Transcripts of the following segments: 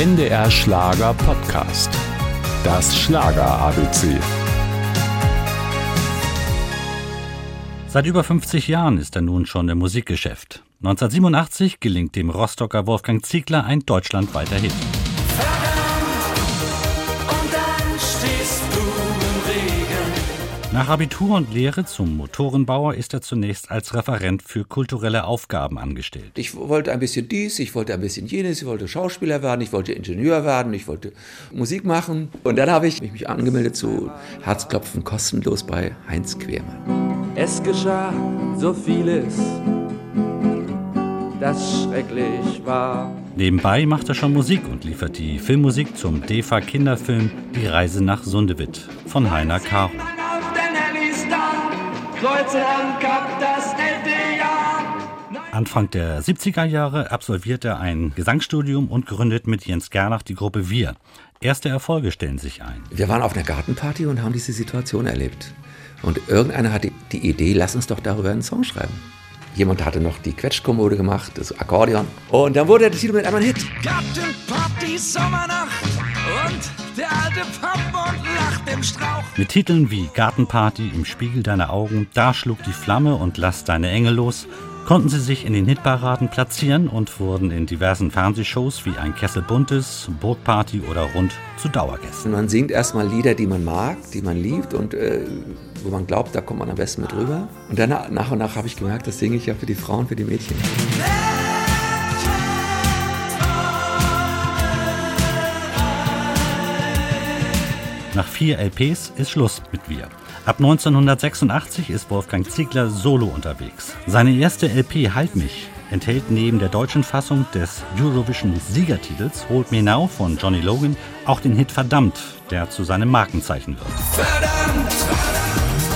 NDR Schlager Podcast. Das Schlager ABC. Seit über 50 Jahren ist er nun schon im Musikgeschäft. 1987 gelingt dem Rostocker Wolfgang Ziegler ein deutschlandweiter Hit. Nach Abitur und Lehre zum Motorenbauer ist er zunächst als Referent für kulturelle Aufgaben angestellt. Ich wollte ein bisschen dies, ich wollte ein bisschen jenes, ich wollte Schauspieler werden, ich wollte Ingenieur werden, ich wollte Musik machen. Und dann habe ich mich angemeldet zu Herzklopfen kostenlos bei Heinz Quermann. Es geschah so vieles, das schrecklich war. Nebenbei macht er schon Musik und liefert die Filmmusik zum DEFA-Kinderfilm Die Reise nach Sundewitt von Heiner Caro. Anfang der 70er Jahre absolviert er ein Gesangsstudium und gründet mit Jens Gernach die Gruppe Wir. Erste Erfolge stellen sich ein. Wir waren auf einer Gartenparty und haben diese Situation erlebt. Und irgendeiner hatte die Idee, lass uns doch darüber einen Song schreiben. Jemand hatte noch die Quetschkommode gemacht, das Akkordeon. Und dann wurde der Titel mit einmal ein Hit. Gartenparty, Sommernacht und der alte Pappmond lacht im Strauch. Mit Titeln wie Gartenparty, Im Spiegel deiner Augen, Da schlug die Flamme und Lass deine Engel los konnten sie sich in den Hitparaden platzieren und wurden in diversen Fernsehshows wie Ein Kessel Buntes, Bootparty oder Rund zu Dauergästen. Man singt erstmal Lieder, die man mag, die man liebt und äh, wo man glaubt, da kommt man am besten mit rüber. Und dann nach und nach habe ich gemerkt, das singe ich ja für die Frauen, für die Mädchen. Nach vier LPs ist Schluss mit Wir. Ab 1986 ist Wolfgang Ziegler solo unterwegs. Seine erste LP Halt mich enthält neben der deutschen Fassung des Eurovision Siegertitels Hold Me Now von Johnny Logan auch den Hit Verdammt, der zu seinem Markenzeichen wird. Verdammt,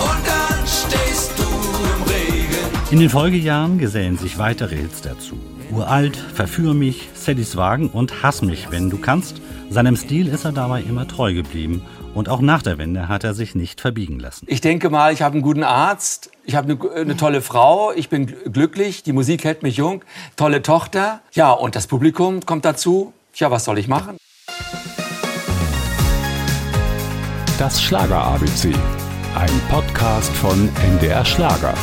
und dann stehst du im Regen. In den Folgejahren gesellen sich weitere Hits dazu. Uralt, Verführ mich, Sallys Wagen und Hass mich, wenn du kannst. Seinem Stil ist er dabei immer treu geblieben und auch nach der Wende hat er sich nicht verbiegen lassen. Ich denke mal, ich habe einen guten Arzt, ich habe eine, eine tolle Frau, ich bin gl- glücklich, die Musik hält mich jung, tolle Tochter. Ja, und das Publikum kommt dazu. Ja, was soll ich machen? Das Schlager ABC. Ein Podcast von NDR Schlager.